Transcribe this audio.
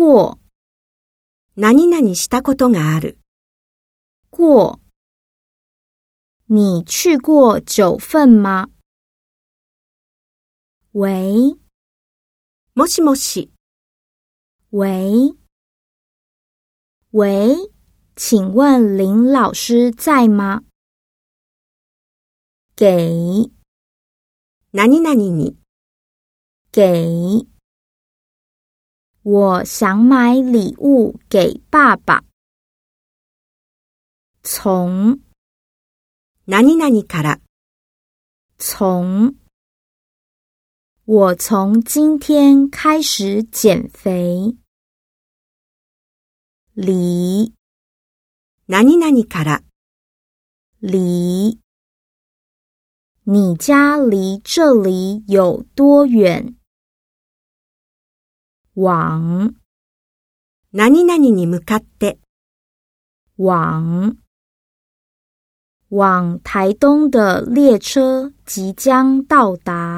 过何々したことがある。过。你去过九份吗？喂，もしもし、喂，喂，请问林老师在吗？给何々に、给， 我想买礼物给爸爸。从何々から、从，我从今天开始减肥。离何々から、离，你家离这里有多远？ 往何々に向かって、往往台东的列车即将到达。